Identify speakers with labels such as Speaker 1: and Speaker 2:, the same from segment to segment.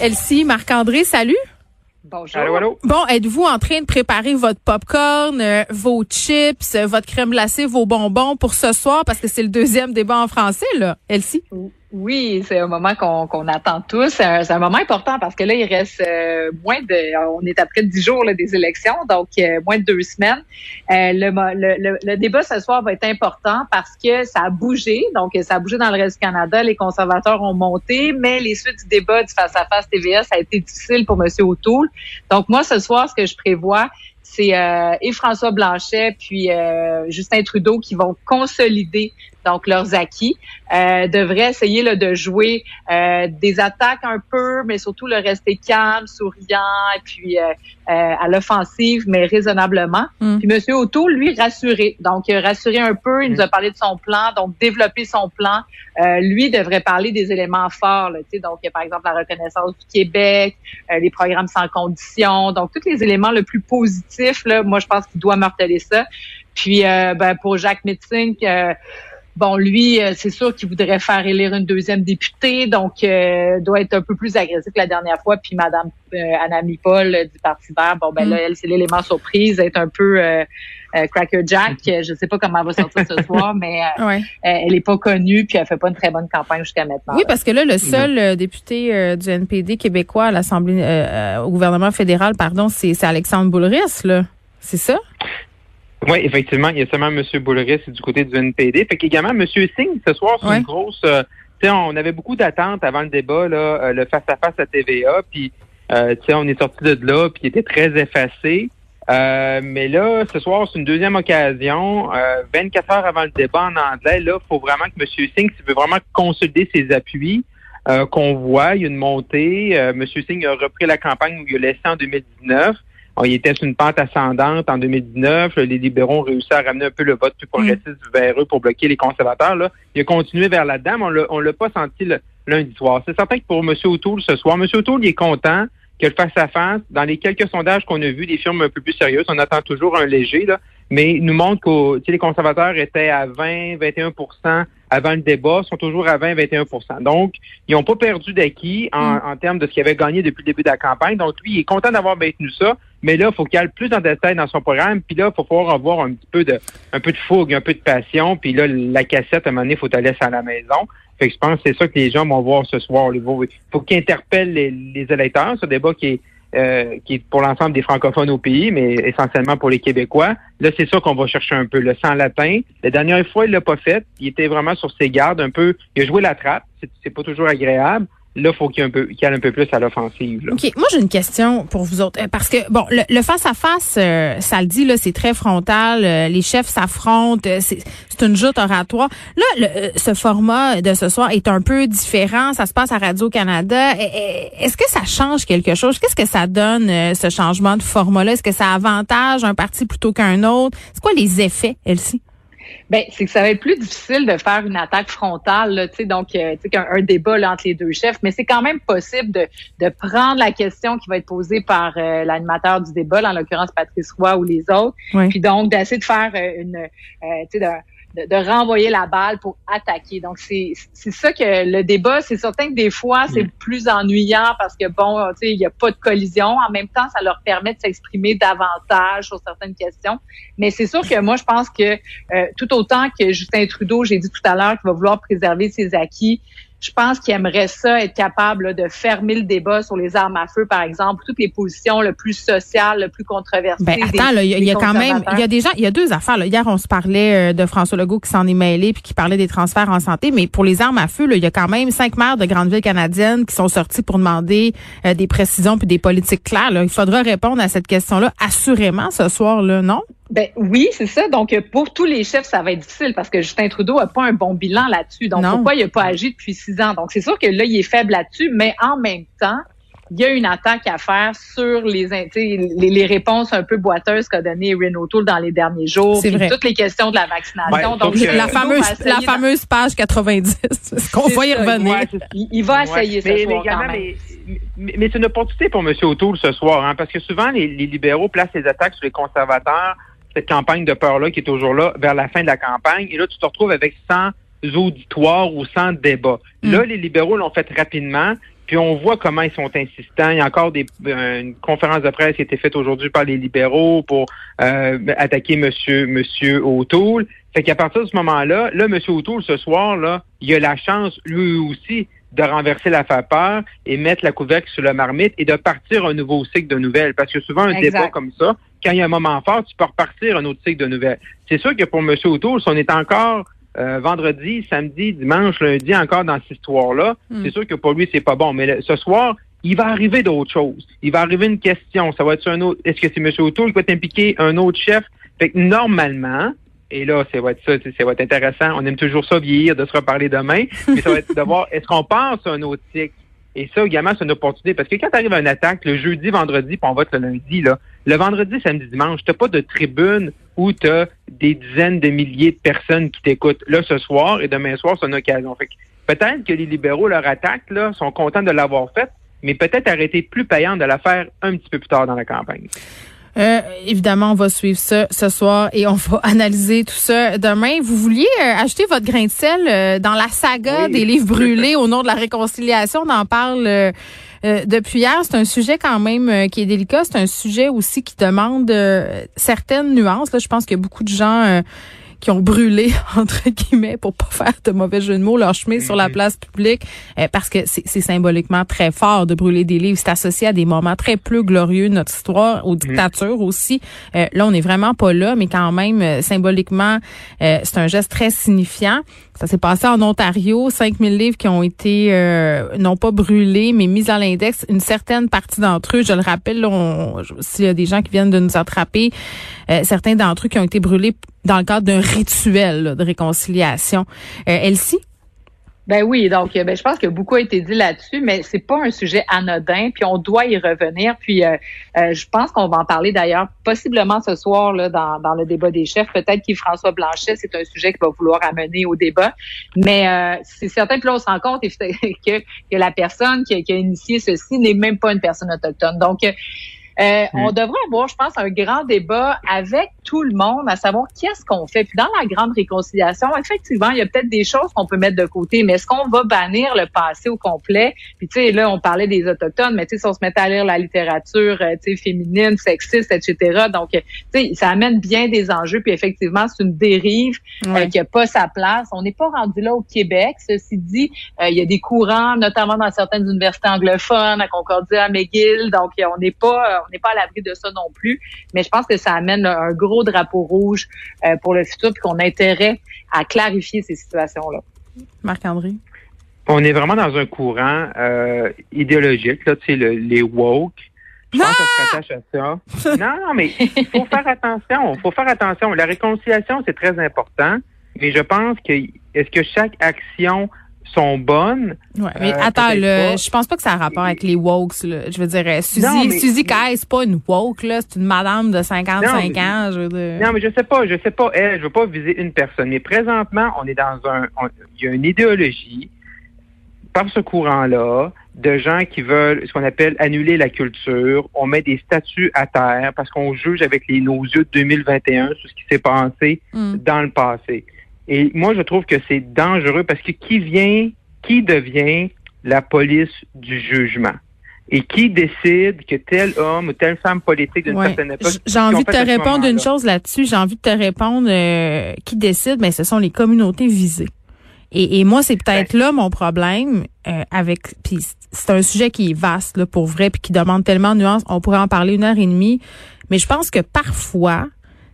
Speaker 1: Elsie, Marc-André, salut.
Speaker 2: Bonjour. Allô, allô?
Speaker 1: Bon, êtes-vous en train de préparer votre popcorn, euh, vos chips, euh, votre crème glacée, vos bonbons pour ce soir? Parce que c'est le deuxième débat en français, là, Elsie?
Speaker 2: Oui, c'est un moment qu'on attend tous. C'est un, moment important parce que là, il reste euh, moins de, on est après dix jours là, des élections, donc euh, moins de deux semaines. Euh, le, le, le, débat ce soir va être important parce que ça a bougé. Donc, ça a bougé dans le reste du Canada. Les conservateurs ont monté, mais les suites du débat du face-à-face TVA, ça a été difficile pour M. O'Toole. Donc, moi, ce soir, ce que je prévois, c'est euh, et François Blanchet puis euh, Justin Trudeau qui vont consolider donc leurs acquis, euh, devraient essayer là, de jouer euh, des attaques un peu, mais surtout le rester calme, souriant, et puis euh, à l'offensive, mais raisonnablement. Mm. Puis Monsieur O'Toole, lui, rassuré. Donc, rassuré un peu, il nous a mm. parlé de son plan, donc développer son plan. lui devrait parler des éléments forts, là, donc par exemple la reconnaissance du Québec, les programmes sans condition, donc tous les éléments le plus positifs. Moi, je pense qu'il doit marteler ça. Puis, ben, pour Jacques Metzing, Bon, lui, euh, c'est sûr qu'il voudrait faire élire une deuxième députée, donc euh, doit être un peu plus agressif que la dernière fois. Puis Madame euh, Anna Paul du Parti vert, bon ben là, mm. elle, c'est l'élément surprise, elle est un peu euh, Cracker Jack. Je sais pas comment elle va sortir ce soir, mais elle est pas connue, puis elle fait pas une très bonne campagne jusqu'à maintenant.
Speaker 1: Oui, parce que là, le seul député du NPD québécois à l'Assemblée, au gouvernement fédéral, pardon, c'est Alexandre Boulris, là. C'est ça?
Speaker 3: Oui, effectivement, il y a seulement M. Boulris du côté du NPD. Fait qu'également, M. Singh, ce soir, c'est une grosse... Euh, on avait beaucoup d'attentes avant le débat, là, euh, le face-à-face -à, TVA, puis euh, on est sorti de là, puis il était très effacé. Euh, mais là, ce soir, c'est une deuxième occasion. 24 heures avant le débat en anglais, là, il faut vraiment que M. Singh, s'il veut vraiment consolider ses appuis, qu'on voit, il y a une montée. M. Singh a repris la campagne où il a laissé en 2019. On il était sur une pente ascendante en 2019. Les libéraux ont réussi à ramener un peu le vote plus progressiste mm. vers eux pour bloquer les conservateurs. Là. Il a continué vers la dame. On ne l'a pas senti le, lundi soir. C'est certain que pour M. O'Toole ce soir, M. O'Toole il est content que le face-à-face, dans les quelques sondages qu'on a vus, des firmes un peu plus sérieuses, on attend toujours un léger, là, mais il nous montre que les conservateurs étaient à 20, 21% avant le débat, sont toujours à 20, 21% Donc, ils n'ont pas perdu d'acquis en, mm. en, termes de ce qu'ils avaient gagné depuis le début de la campagne. Donc, lui, il est content d'avoir maintenu ça, mais là, il faut qu'il aille plus en détail dans son programme. Puis là, il faut pouvoir avoir un petit peu de un peu de fougue, un peu de passion. Puis là, la cassette, à un moment donné, il faut la laisser à la maison. Fait que je pense que c'est ça que les gens vont voir ce soir. Il faut qu'ils interpellent les, les électeurs. Ce débat qui est euh, qui est pour l'ensemble des francophones au pays, mais essentiellement pour les Québécois. Là, c'est ça qu'on va chercher un peu, le sang latin. La dernière fois, il l'a pas fait. Il était vraiment sur ses gardes, un peu. Il a joué la trappe. C'est pas toujours agréable là, faut qu'il y ait un peu, qu'il aille un peu plus à l'offensive.
Speaker 1: OK. Moi, j'ai une question pour vous autres. Euh, parce que, bon, le face-à-face, euh, ça le dit, là, c'est très frontal. Euh, les chefs s'affrontent. c'est, une joute oratoire. Là, ce format de ce soir est un peu différent. Ça se passe à Radio-Canada. Est-ce que ça change quelque chose? Qu'est-ce que ça donne, ce changement de format-là? Est-ce que ça avantage un parti plutôt qu'un autre? C'est quoi les effets, Elsie?
Speaker 2: Ben, c'est que ça va être plus difficile de faire une attaque frontale, tu sais, donc euh, tu sais un, débat là, entre les deux chefs, mais c'est quand même possible de, de prendre la question qui va être posée par euh, l'animateur du débat, en l'occurrence Patrice Roy ou les autres, puis donc d'essayer de faire euh, une, tu sais, de, renvoyer la balle pour attaquer. Donc, c'est ça que le débat, c'est certain que des fois, c'est mm. plus ennuyant parce que, bon, tu sais, il n'y a pas de collision. En même temps, ça leur permet de s'exprimer davantage sur certaines questions. Mais c'est sûr que moi, je pense que euh, tout autant que Justin Trudeau, j'ai dit tout à l'heure qu'il va vouloir préserver ses acquis, je pense qu'il aimerait ça être capable de fermer le débat sur les armes à feu, par exemple, toutes les positions le plus sociales, le plus controversées.
Speaker 1: Ben, attends, il y, a quand même, il y a des gens, il y a deux affaires. Là. Hier, on se parlait euh, de François Legault qui s'en est mêlé puis qui parlait des transferts en santé, mais pour les armes à feu, il y a quand même cinq maires de grandes villes canadiennes qui sont sortis pour demander euh, des précisions puis des politiques claires. Il faudra répondre à cette question-là assurément ce soir, là, non?
Speaker 2: Ben oui, c'est ça. Donc pour tous les chefs, ça va être difficile parce que Justin Trudeau a pas un bon bilan là-dessus. Donc pourquoi il a pas agi depuis six ans? Donc c'est sûr que là il est faible là-dessus, mais en même temps, il y a une attaque à faire sur les, les, les réponses un peu boiteuses qu'a donné Renault Tool dans les derniers jours.
Speaker 1: C'est vrai.
Speaker 2: Toutes les questions de la vaccination.
Speaker 1: Donc, la fameuse, la fameuse page 90. Est-ce qu'on va y revenir?
Speaker 2: il, va essayer ça. Mais,
Speaker 3: mais, mais c'est une opportunité pour M. O'Toole ce soir, hein, parce que souvent, les, les libéraux placent les attaques sur les conservateurs cette campagne de peur-là qui est toujours là vers la fin de la campagne. Et là, tu te retrouves avec 100 auditoires ou 100 débats. Mm. Là, les libéraux l'ont fait rapidement. Puis on voit comment ils sont insistants. Il y a encore des, une conférence de presse qui a été faite aujourd'hui par les libéraux pour euh, attaquer Monsieur Monsieur O'Toole. Fait qu'à partir de ce moment-là, là, Monsieur O'Toole, ce soir, là, il a la chance, lui aussi, de renverser la vapeur et mettre la couvercle sur le marmite et de partir un nouveau cycle de nouvelles. Parce que souvent, un débat comme ça, quand il y a un moment fort, tu peux repartir un autre cycle de nouvelles. C'est sûr que pour M. O'Toole, si on est encore euh, vendredi, samedi, dimanche, lundi, encore dans cette histoire-là, hmm. c'est sûr que pour lui, c'est pas bon. Mais ce soir, il va arriver d'autres choses. Il va arriver une question. Ça va être un autre. Est-ce que c'est M. O'Toole qui va t'impliquer un autre chef? Fait que normalement, et là, ça va être ça, ça va être intéressant. On aime toujours ça vieillir, de se reparler demain. Mais ça va être de voir est-ce qu'on pense à un autre cycle? Et ça, également, c'est une opportunité. Parce que quand tu arrives à une attaque, le jeudi, vendredi, puis on vote le lundi, là, le vendredi, samedi, dimanche, t'as pas de tribune où tu as des dizaines de milliers de personnes qui t'écoutent. Là, ce soir et demain soir, c'est une occasion. Fait peut-être que les libéraux, leur attaque, là, sont contents de l'avoir faite, mais peut-être arrêter plus payant de la faire un petit peu plus tard dans la campagne.
Speaker 1: Euh, évidemment, on va suivre ça ce soir et on va analyser tout ça demain. Vous vouliez euh, acheter votre grain de sel euh, dans la saga des livres brûlés au nom de la réconciliation. On en parle depuis hier. C'est un sujet quand même qui est délicat. C'est un sujet aussi qui demande certaines nuances. Là, je pense qu'il y a beaucoup de gens qui ont brûlé, entre guillemets, pour pas faire de mauvais jeu de mots, leur chemin sur la mhm. place publique, euh, parce que c'est symboliquement très fort de brûler des livres. C'est associé à des moments très plus glorieux de notre histoire, aux mhm. dictatures aussi. Euh, là, on n'est vraiment pas là, mais quand même, euh, symboliquement, c'est un geste très signifiant. Ça s'est passé en Ontario, 5000 livres qui ont été non pas brûlés, mais mis à l'index. Une certaine partie d'entre eux, je le rappelle, s'il y a des gens qui viennent de nous attraper, certains d'entre eux qui ont été brûlés dans le cadre d'un rituel de réconciliation. Euh, Elsie?
Speaker 2: Ben oui, donc ben, je pense que beaucoup a été dit là-dessus, mais c'est pas un sujet anodin, puis on doit y revenir. Puis euh, euh, je pense qu'on va en parler d'ailleurs possiblement ce soir là, dans, dans le débat des chefs. Peut-être qu'Yves-François Blanchet, c'est un sujet qu'il va vouloir amener au débat. Mais euh, c'est certain, que là, on se rend compte que, que la personne qui, qui a initié ceci n'est même pas une personne autochtone. Donc, euh, on hmm. devrait avoir, je pense, un grand débat avec tout le monde à savoir qu'est-ce qu'on fait. Puis dans la grande réconciliation, effectivement, il y a peut-être des choses qu'on peut mettre de côté, mais est-ce qu'on va bannir le passé au complet? Puis tu sais, là, on parlait des autochtones, mais tu sais, si on se mettait à lire la littérature, euh, tu sais, féminine, sexiste, etc. Donc, tu sais, ça amène bien des enjeux. Puis effectivement, c'est une dérive euh, qui a pas sa place. On n'est pas rendu là au Québec. Ceci dit, il y a des courants, notamment dans certaines universités anglophones, à Concordia, à McGill. Donc, on n'est pas on n'est pas à l'abri de ça non plus. Mais je pense que ça amène un gros drapeau rouge euh, pour le futur, puis qu'on a intérêt à clarifier ces situations-là.
Speaker 1: Marc-André?
Speaker 3: On est vraiment dans un courant euh, idéologique, là, tu sais, les woke. Je pense que ça s'attache à ça. non, mais il faut faire attention. Il faut faire attention. La réconciliation, c'est très important. Mais je pense que est-ce que chaque action sont bonnes.
Speaker 1: Ouais, mais euh, attends, là, je pense pas que ça a rapport avec les wokes. Là. Je veux dire, euh, Suzy, non, mais, Suzy Kay, c'est pas une woke, là, c'est une madame de 55 ans. Je veux dire.
Speaker 3: Non, mais je sais pas, je sais pas elle, je veux pas viser une personne. Mais présentement, on est dans un, il y a une idéologie par ce courant-là de gens qui veulent ce qu'on appelle annuler la culture. On met des statuts à terre parce qu'on juge avec les, nos yeux de 2021 sur ce qui s'est passé mm. dans le passé. Et moi, je trouve que c'est dangereux parce que qui vient, qui devient la police du jugement? Et qui décide que tel homme ou telle femme politique d'une certaine époque.
Speaker 1: J'ai envie de te répondre une chose là-dessus. J'ai envie de te répondre euh, qui décide, mais ce sont les communautés visées. Et, moi, c'est peut-être là mon problème euh, avec. Puis c'est un sujet qui est vaste là pour vrai, puis qui demande tellement de nuances. On pourrait en parler une heure et demie, mais je pense que parfois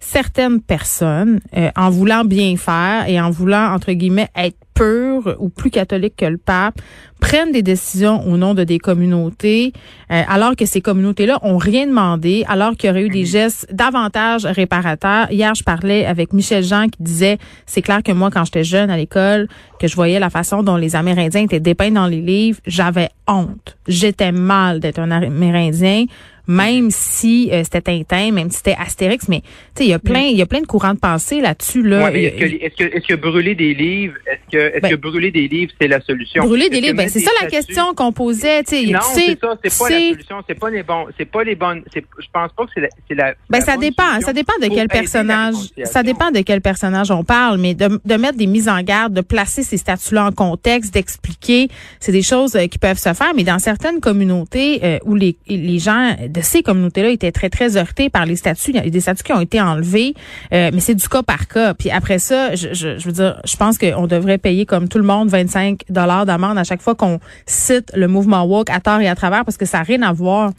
Speaker 1: certaines personnes, euh, en voulant bien faire et en voulant, entre guillemets, être pur ou plus catholique que le pape, prennent des décisions au nom de des communautés, euh, alors que ces communautés-là ont rien demandé, alors qu'il y aurait eu des gestes davantage réparateurs. Hier, je parlais avec Michel Jean qui disait, c'est clair que moi, quand j'étais jeune à l'école, que je voyais la façon dont les Amérindiens étaient dépeints dans les livres, j'avais honte. J'étais mal d'être un Amérindien même si euh, c'était Tintin, même si c'était Astérix, mais tu sais, il y a plein, il y a plein de courants de pensée là-dessus là.
Speaker 3: est-ce que, est-ce que, est-ce que brûler des livres, est-ce est-ce
Speaker 1: Ben-
Speaker 3: que brûler des livres, c'est la solution?
Speaker 1: Brûler
Speaker 3: Est-ce
Speaker 1: des
Speaker 3: que
Speaker 1: livres, ben, c'est
Speaker 3: des
Speaker 1: ça la question qu'on posait. tu sais,
Speaker 3: Non, c'est ça, c'est pas la solution, c'est pas les bons, c'est pas les bonnes, c'est, je pense pas que c'est la, c'est la.
Speaker 1: Ben
Speaker 3: la
Speaker 1: ça
Speaker 3: bonne
Speaker 1: dépend, ça dépend de quel personnage, ça dépend de quel personnage on parle, mais de, de mettre des mises en garde, de placer ces statuts-là en contexte, d'expliquer, c'est des choses euh, qui peuvent se faire, mais dans certaines communautés euh, où les, les gens de ces communautés-là étaient très très heurtés par les statuts, il y a des statuts qui ont été enlevés, euh, mais c'est du cas par cas. Puis après ça, je, je, je veux dire, je pense qu'on devrait payer comme tout le monde 25 dollars d'amende à chaque fois qu'on cite le mouvement woke à tort et à travers, parce que ça n'a rien à voir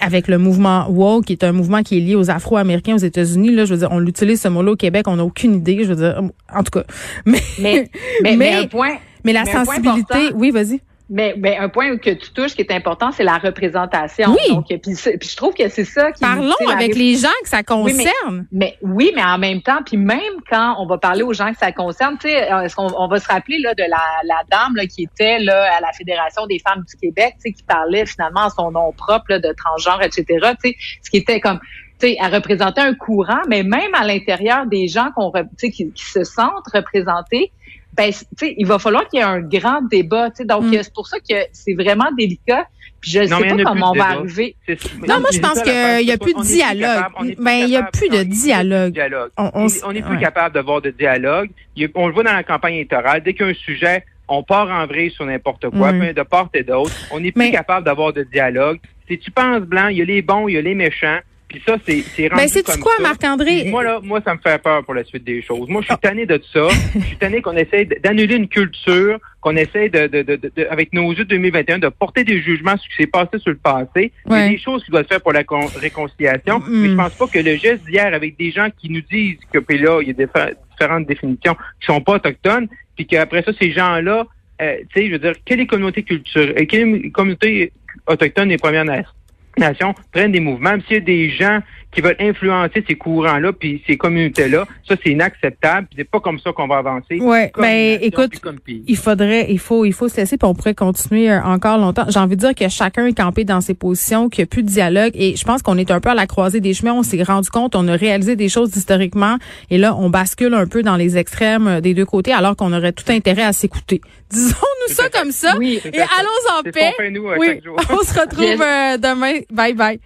Speaker 1: avec le mouvement woke, qui est un mouvement qui est lié aux Afro-Américains aux États-Unis. Là, je veux dire, on l'utilise ce mot-là au Québec, on n'a aucune idée. Je veux dire, en tout cas, mais
Speaker 2: Mais, mais, mais,
Speaker 1: Mais-
Speaker 2: un point,
Speaker 1: mais la sensibilité, oui, vas-y.
Speaker 2: Mais, mais un point que tu touches qui est important, c'est la représentation.
Speaker 1: Oui.
Speaker 2: Donc, puis, je trouve que c'est ça qui.
Speaker 1: Parlons avec les gens que ça
Speaker 2: Oui, mais-
Speaker 1: concerne.
Speaker 2: Mais oui, mais en même temps, puis même quand on va parler aux gens que ça concerne, tu sais, euh, est-ce qu'on on va se rappeler là de la, la dame là, qui était là à la Fédération des femmes du Québec, tu sais, qui parlait finalement en son nom propre là, de transgenre, etc. Tu sais, ce qui était comme tu sais, elle représentait un courant, mais même à l'intérieur des gens qu'on, re- tu sais, qui, qui se sentent représentés, ben, tu sais, il va falloir qu'il y ait un grand débat. Tu sais, donc
Speaker 1: Mm.
Speaker 2: c'est pour ça que c'est vraiment délicat. Puis je ne sais
Speaker 3: mais
Speaker 2: pas comment on va arriver.
Speaker 1: Non, moi, je pense qu'il
Speaker 3: l'affaire,
Speaker 1: y a plus de dialogue. Ben, il y a
Speaker 3: capable-
Speaker 1: plus de dialogue. On-
Speaker 3: n'est plus capable d'avoir de dialogue. On le voit dans la campagne électorale. Dès qu'il y a un sujet, on part en vrille sur n'importe quoi, peu de part et d'autre. On n'est plus
Speaker 1: Mais-
Speaker 3: capable d'avoir de dialogue. Si tu penses blanc, il y a les bons, il y a les méchants. Puis ça, c'est c'est rendu
Speaker 1: Ben, sais-tu
Speaker 3: comme
Speaker 1: quoi. Marc-André?
Speaker 3: Moi, là, moi, ça me fait peur pour la suite des choses. Moi, je
Speaker 1: Ah.
Speaker 3: suis tanné de ça. Je suis tanné qu'on essaie d- d'annuler une culture, qu'on essaie de, de, de, de- avec nos yeux de 2021, de porter des jugements sur ce qui s'est passé sur le passé. Il y a des choses qui doivent se faire pour la con- réconciliation.
Speaker 1: Mm.
Speaker 3: Mais je pense pas que le geste d'hier avec des gens qui nous disent que, puis là, il y a des différentes définitions qui sont pas autochtones, puis qu'après ça, ces gens-là, euh, tu sais, je veux dire, quelles communautés culturelles, euh, quelles communautés autochtones et Premières Na- Nations prennent des mouvements, s'il y des gens qui veulent influencer ces courants-là, puis ces communautés-là, ça, c'est inacceptable, c'est pas comme ça qu'on va avancer.
Speaker 1: Ouais,
Speaker 3: Comme
Speaker 1: ben,
Speaker 3: nation,
Speaker 1: écoute, il faudrait, il faut, il faut se laisser, puis on pourrait continuer euh, encore longtemps. J'ai envie de dire que chacun est campé dans ses positions, qu'il n'y a plus de dialogue, et je pense qu'on est un peu à la croisée des chemins. On s'est rendu compte, on a réalisé des choses historiquement, et là, on bascule un peu dans les extrêmes euh, des deux côtés, alors qu'on aurait tout intérêt à s'écouter. Disons-nous ça comme ça,
Speaker 2: Oui.
Speaker 1: Et allons en paix.
Speaker 3: qu'on fait, nous, à
Speaker 1: Oui, on se retrouve euh, demain. Bye bye.